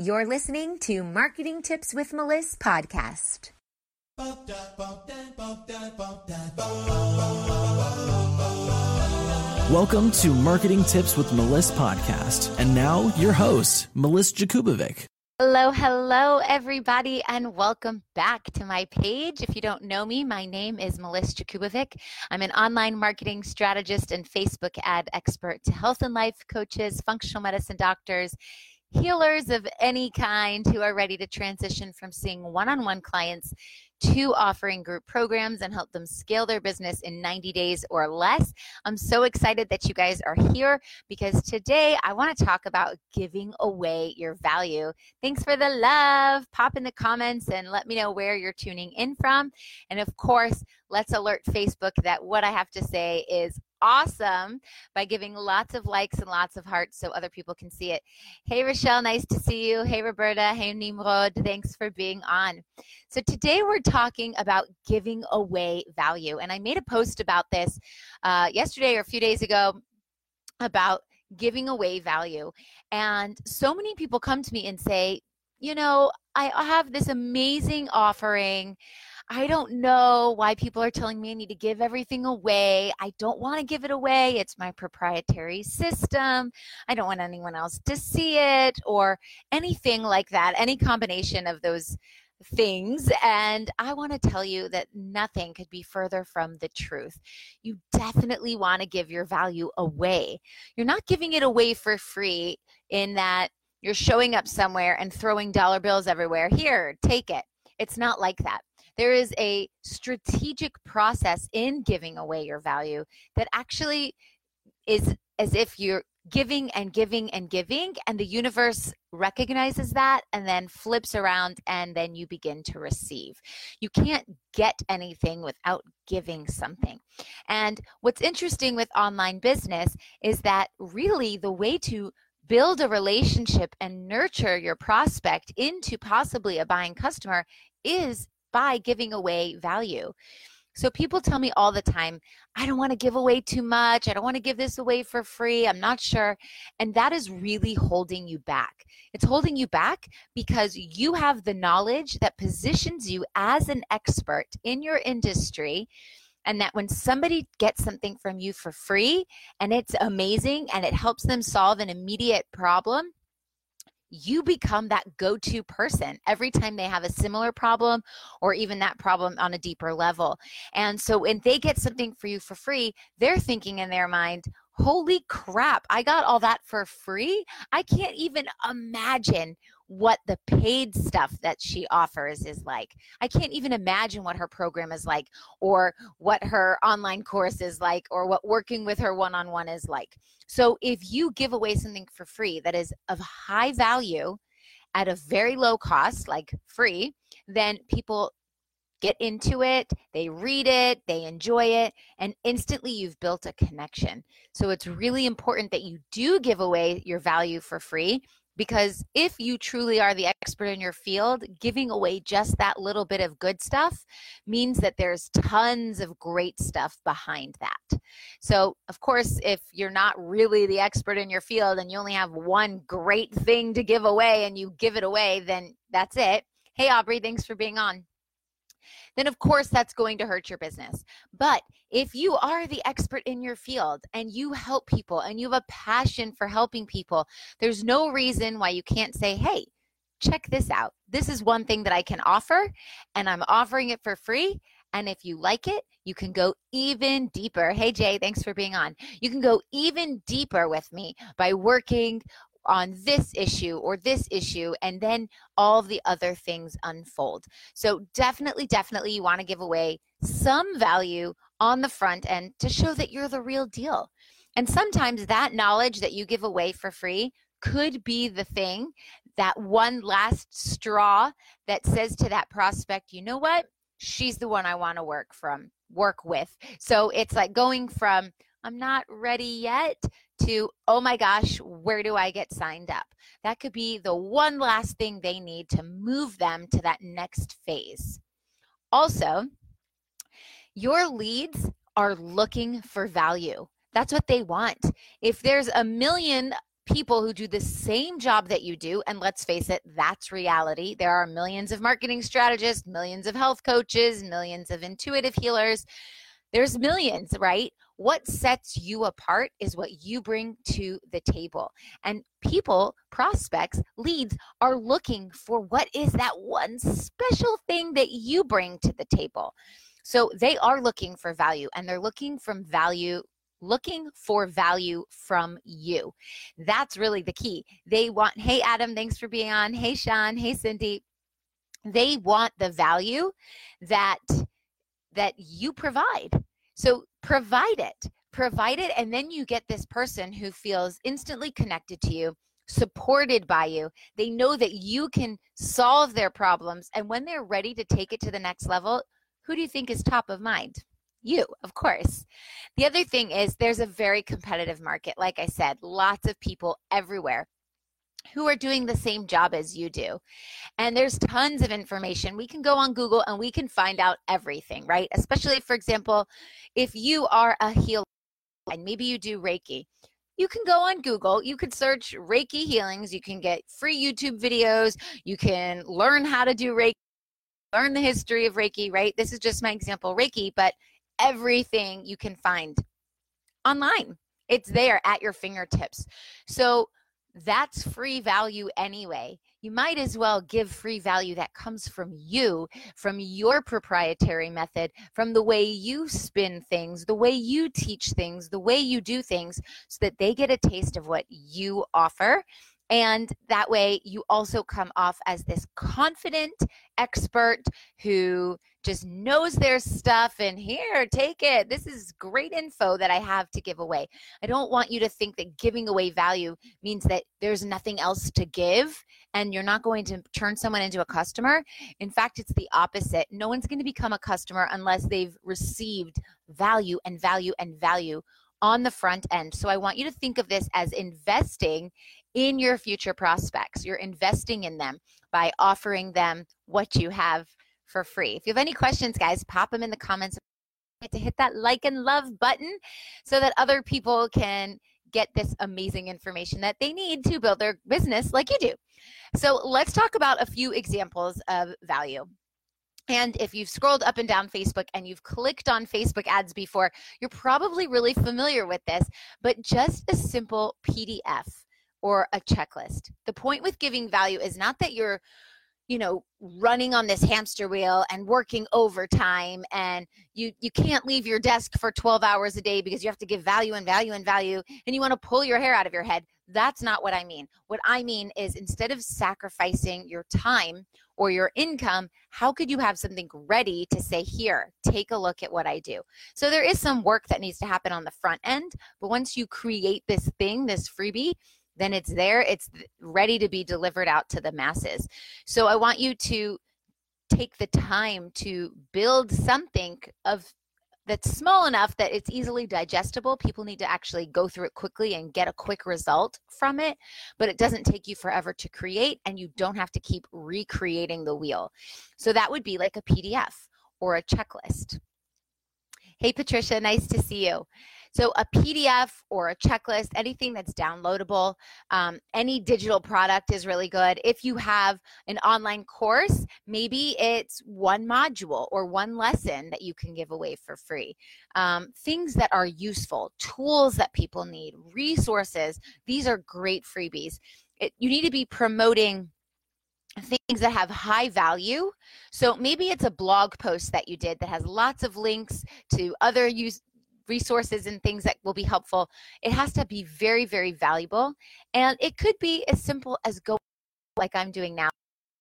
You're listening to Marketing Tips with Melissa podcast. Welcome to Marketing Tips with Melissa podcast. And now your host, Melissa Jakubovic. Hello, hello, everybody, and welcome back to my page. If you don't know me, my name is Melissa Jakubovic. I'm an online marketing strategist and Facebook ad expert to health and life coaches, functional medicine doctors, healers of any kind who are ready to transition from seeing one on one clients to offering group programs and help them scale their business in 90 days or less. I'm so excited that you guys are here because today I want to talk about giving away your value. Thanks for the love. Pop in the comments and let me know where you're tuning in from. And of course, let's alert Facebook that what I have to say is awesome by giving lots of likes and lots of hearts so other people can see it. Hey, Rochelle, nice to see you. Hey, Roberta. Hey, Nimrod. Thanks for being on. So, today we're talking about giving away value. And I made a post about this uh, yesterday or a few days ago about giving away value. And so many people come to me and say, you know, I have this amazing offering. I don't know why people are telling me I need to give everything away. I don't want to give it away. It's my proprietary system. I don't want anyone else to see it or anything like that. Any combination of those things. And I want to tell you that nothing could be further from the truth. You definitely want to give your value away. You're not giving it away for free in that you're showing up somewhere and throwing dollar bills everywhere. Here, take it. It's not like that. There is a strategic process in giving away your value that actually is as if you're giving and giving and giving and the universe recognizes that and then flips around and then you begin to receive. You can't get anything without giving something. And what's interesting with online business is that really the way to build a relationship and nurture your prospect into possibly a buying customer is by giving away value. So people tell me all the time, I don't want to give away too much. I don't want to give this away for free. I'm not sure. And that is really holding you back. It's holding you back because you have the knowledge that positions you as an expert in your industry. And that when somebody gets something from you for free and it's amazing and it helps them solve an immediate problem, you become that go to person every time they have a similar problem or even that problem on a deeper level. And so when they get something for you for free, they're thinking in their mind, holy crap, I got all that for free. I can't even imagine what the paid stuff that she offers is like. I can't even imagine what her program is like, or what her online course is like, or what working with her one on one is like. So if you give away something for free that is of high value at a very low cost, like free, then people get into it, they read it, they enjoy it, and instantly you've built a connection. So it's really important that you do give away your value for free because if you truly are the expert in your field, giving away just that little bit of good stuff means that there's tons of great stuff behind that. So, of course, if you're not really the expert in your field and you only have one great thing to give away and you give it away, then that's it. Hey, Aubrey, thanks for being on then of course that's going to hurt your business. But if you are the expert in your field and you help people and you have a passion for helping people, there's no reason why you can't say, hey, check this out. This is one thing that I can offer, and I'm offering it for free. And if you like it, you can go even deeper. Hey, Jay, thanks for being on. You can go even deeper with me by working on this issue or this issue, and then all the other things unfold. So, definitely, definitely, you want to give away some value on the front end to show that you're the real deal. And sometimes that knowledge that you give away for free could be the thing, that one last straw that says to that prospect, you know what? She's the one I want to work from, work with. So it's like going from I'm not ready yet to, oh my gosh, where do I get signed up? That could be the one last thing they need to move them to that next phase. Also, your leads are looking for value. That's what they want. If there's a million people who do the same job that you do. And let's face it, that's reality. There are millions of marketing strategists, millions of health coaches, millions of intuitive healers. There's millions, right? What sets you apart is what you bring to the table. And people, prospects, leads are looking for what is that one special thing that you bring to the table. So they are looking for value and they're looking from value looking for value from you. That's really the key. They want, hey, Adam, thanks for being on. Hey, Sean. Hey, Cindy. They want the value that that you provide. So provide it. Provide it and then you get this person who feels instantly connected to you, supported by you. They know that you can solve their problems and when they're ready to take it to the next level, who do you think is top of mind? you, of course. The other thing is there's a very competitive market. Like I said, lots of people everywhere who are doing the same job as you do. And there's tons of information. We can go on Google and we can find out everything, right? Especially, for example, if you are a healer and maybe you do Reiki. You can go on Google, you could search Reiki healings, you can get free YouTube videos, you can learn how to do Reiki, learn the history of Reiki, right? This is just my example, Reiki, but everything you can find online. It's there at your fingertips. So that's free value anyway. You might as well give free value that comes from you, from your proprietary method, from the way you spin things, the way you teach things, the way you do things, so that they get a taste of what you offer. And that way, you also come off as this confident expert who just knows their stuff and here, take it. This is great info that I have to give away. I don't want you to think that giving away value means that there's nothing else to give and you're not going to turn someone into a customer. In fact, it's the opposite. No one's going to become a customer unless they've received value and value and value on the front end. So I want you to think of this as investing in your future prospects. You're investing in them by offering them what you have for free. If you have any questions, guys, pop them in the comments. To hit that like and love button so that other people can get this amazing information that they need to build their business like you do. So let's talk about a few examples of value. And if you've scrolled up and down Facebook and you've clicked on Facebook ads before, you're probably really familiar with this, but just a simple PDF or a checklist. The point with giving value is not that you're you know running on this hamster wheel and working overtime and you you can't leave your desk for 12 hours a day because you have to give value and value and value and you want to pull your hair out of your head. That's not what i mean. What i mean is instead of sacrificing your time or your income how could you have something ready to say here take a look at what i do. So there is some work that needs to happen on the front end but once you create this thing this freebie then it's there, it's ready to be delivered out to the masses. So I want you to take the time to build something of that's small enough that it's easily digestible. People need to actually go through it quickly and get a quick result from it, but it doesn't take you forever to create and you don't have to keep recreating the wheel. So that would be like a PDF or a checklist. Hey, Patricia, nice to see you. So a PDF or a checklist, anything that's downloadable, um, any digital product is really good. If you have an online course, maybe it's one module or one lesson that you can give away for free. Um, things that are useful, tools that people need, resources. These are great freebies. It, you need to be promoting things that have high value. So maybe it's a blog post that you did that has lots of links to other use, resources and things that will be helpful. It has to be very, very valuable. And it could be as simple as go like I'm doing now.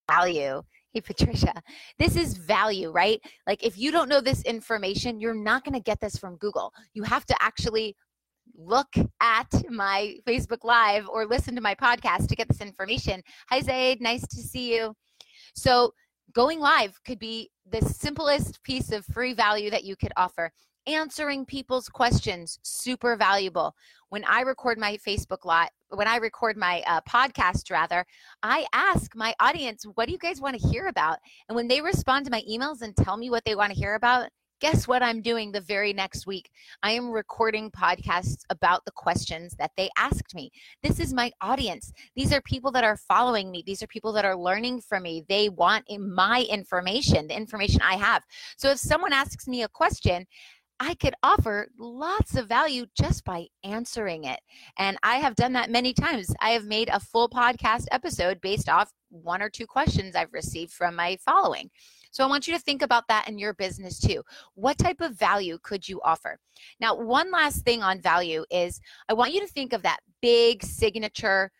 Value. Hey, Patricia, this is value, right? Like, if you don't know this information, you're not going to get this from Google. You have to actually look at my Facebook Live or listen to my podcast to get this information. Hi, Zaid. Nice to see you. So, going live could be the simplest piece of free value that you could offer answering people's questions super valuable when i record my facebook lot when i record my uh, podcast rather i ask my audience what do you guys want to hear about and when they respond to my emails and tell me what they want to hear about guess what I'm doing the very next week? I am recording podcasts about the questions that they asked me. This is my audience. These are people that are following me. These are people that are learning from me. They want my information, the information I have. So if someone asks me a question, I could offer lots of value just by answering it. And I have done that many times. I have made a full podcast episode based off one or two questions I've received from my following. So I want you to think about that in your business too. What type of value could you offer? Now, one last thing on value is I want you to think of that big signature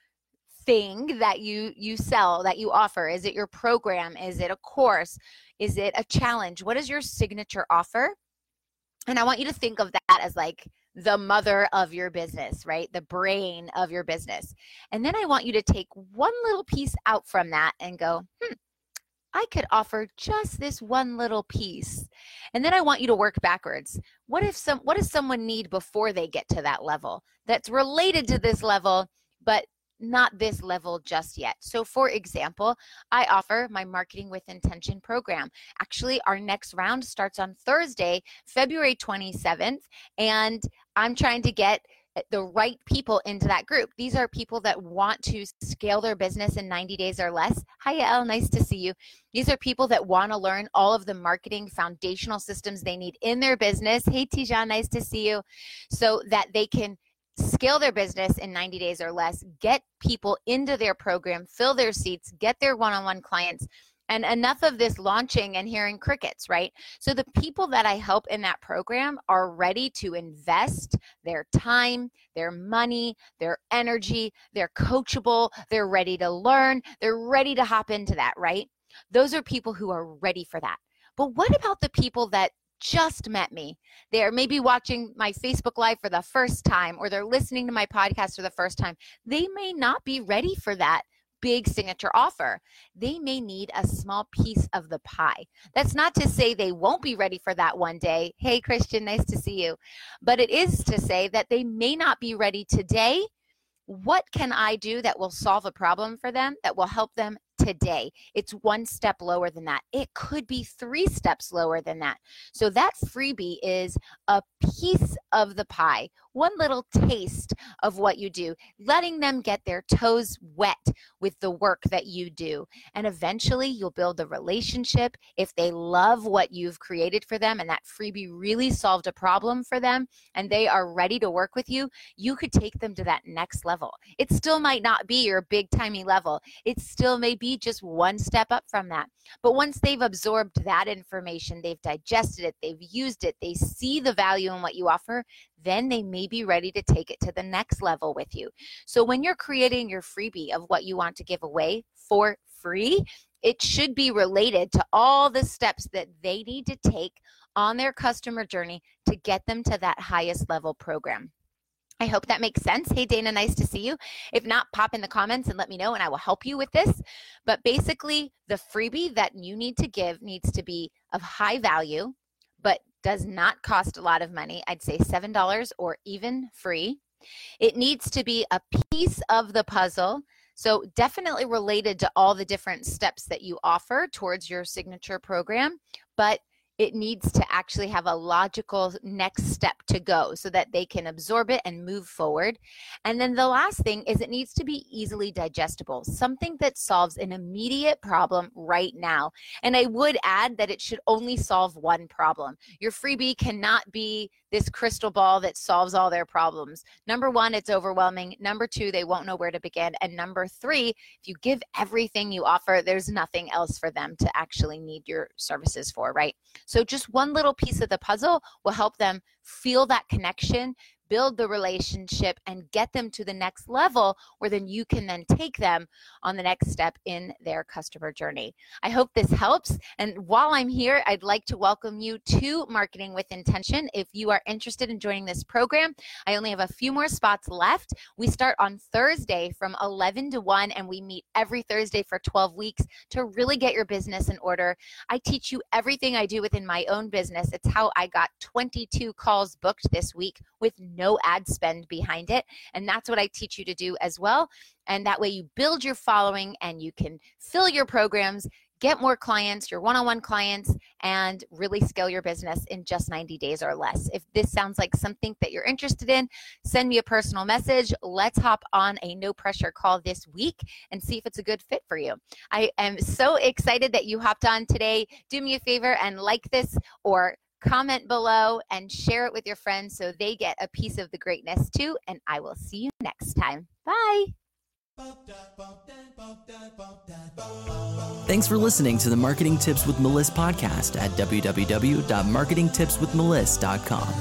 thing that you you sell that you offer is it your program is it a course is it a challenge what is your signature offer and I want you to think of that as like the mother of your business, right? The brain of your business. And then I want you to take one little piece out from that and go, hmm, I could offer just this one little piece. And then I want you to work backwards. What if some what does someone need before they get to that level that's related to this level, but not this level just yet. So, for example, I offer my Marketing with Intention program. Actually, our next round starts on Thursday, February 27th, and I'm trying to get eh, the right people into that group. These are people that want to scale their business in 90 days or less. Hi, El, nice to see you. These are people that want to learn all of the marketing foundational systems they need in their business. Hey, Tijan, nice to see you. So that they can scale their business in 90 days or less, get people into their program, fill their seats, get their one on one clients. And enough of this launching and hearing crickets, right? So, the people that I help in that program are ready to invest their time, their money, their energy. They're coachable. They're ready to learn. They're ready to hop into that, right? Those are people who are ready for that. But what about the people that just met me. They're maybe watching my Facebook Live for the first time or they're listening to my podcast for the first time. They may not be ready for that big signature offer. They may need a small piece of the pie. That's not to say they won't be ready for that one day. Hey, Christian, nice to see you. But it is to say that they may not be ready today. What can I do that will solve a problem for them, that will help them today. It's one step lower than that. It could be three steps lower than that. So that freebie is a piece of the pie, one little taste of what you do, letting them get their toes wet with the work that you do. And eventually you'll build a relationship. If they love what you've created for them and that freebie really solved a problem for them and they are ready to work with you, you could take them to that next level. It still might not be your big timey level. It still may be just one step up from that. But once they've absorbed that information, they've digested it, they've used it, they see the value in what you offer, then they may be ready to take it to the next level with you. So when you're creating your freebie of what you want to give away for free, it should be related to all the steps that they need to take on their customer journey to get them to that highest level program. I hope that makes sense. Hey, Dana, nice to see you. If not, pop in the comments and let me know, and I will help you with this. But basically, the freebie that you need to give needs to be of high value, but does not cost a lot of money. I'd say $7 or even free. It needs to be a piece of the puzzle. So, definitely related to all the different steps that you offer towards your signature program, but it needs to actually have a logical next step to go so that they can absorb it and move forward. And then the last thing is it needs to be easily digestible, something that solves an immediate problem right now. And I would add that it should only solve one problem. Your freebie cannot be this crystal ball that solves all their problems. Number one, it's overwhelming. Number two, they won't know where to begin. And number three, if you give everything you offer, there's nothing else for them to actually need your services for, right? So just one little piece of the puzzle will help them feel that connection, build the relationship and get them to the next level where then you can then take them on the next step in their customer journey. I hope this helps. And while I'm here, I'd like to welcome you to Marketing with Intention. If you are interested in joining this program, I only have a few more spots left. We start on Thursday from 11 to 1, and we meet every Thursday for 12 weeks to really get your business in order. I teach you everything I do within my own business. It's how I got 22 calls booked this week with no ad spend behind it. And that's what I teach you to do as well. And that way you build your following and you can fill your programs get more clients, your one on one clients, and really scale your business in just 90 days or less. If this sounds like something that you're interested in, send me a personal message. Let's hop on a no pressure call this week and see if it's a good fit for you. I am so excited that you hopped on today. Do me a favor and like this or comment below and share it with your friends so they get a piece of the greatness too. And I will see you next time. Bye. Thanks for listening to the Marketing Tips with Melissa podcast at www.marketingtipswithmeliss.com.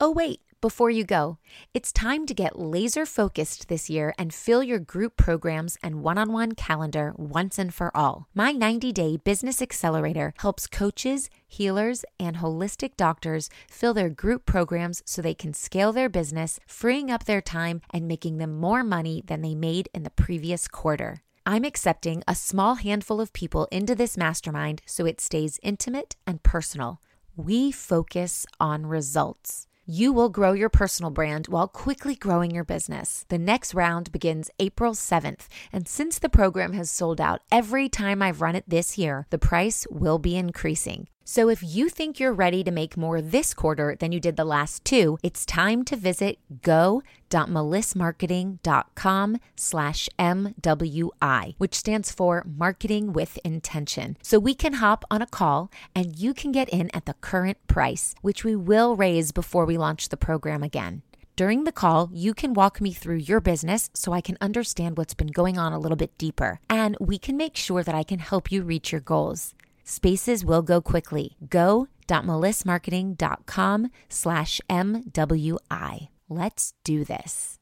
Oh, wait. Before you go, it's time to get laser focused this year and fill your group programs and one on one calendar once and for all. My 90 day business accelerator helps coaches, healers, and holistic doctors fill their group programs so they can scale their business, freeing up their time and making them more money than they made in the previous quarter. I'm accepting a small handful of people into this mastermind so it stays intimate and personal. We focus on results you will grow your personal brand while quickly growing your business. The next round begins April 7th, and since the program has sold out every time I've run it this year, the price will be increasing. So if you think you're ready to make more this quarter than you did the last two, it's time to visit go.melissmarketing.com slash MWI, which stands for Marketing with Intention. So we can hop on a call and you can get in at the current price, which we will raise before we launch the program again. During the call, you can walk me through your business so I can understand what's been going on a little bit deeper, and we can make sure that I can help you reach your goals. Spaces will go quickly. Go.melissmarketing.com slash MWI. Let's do this.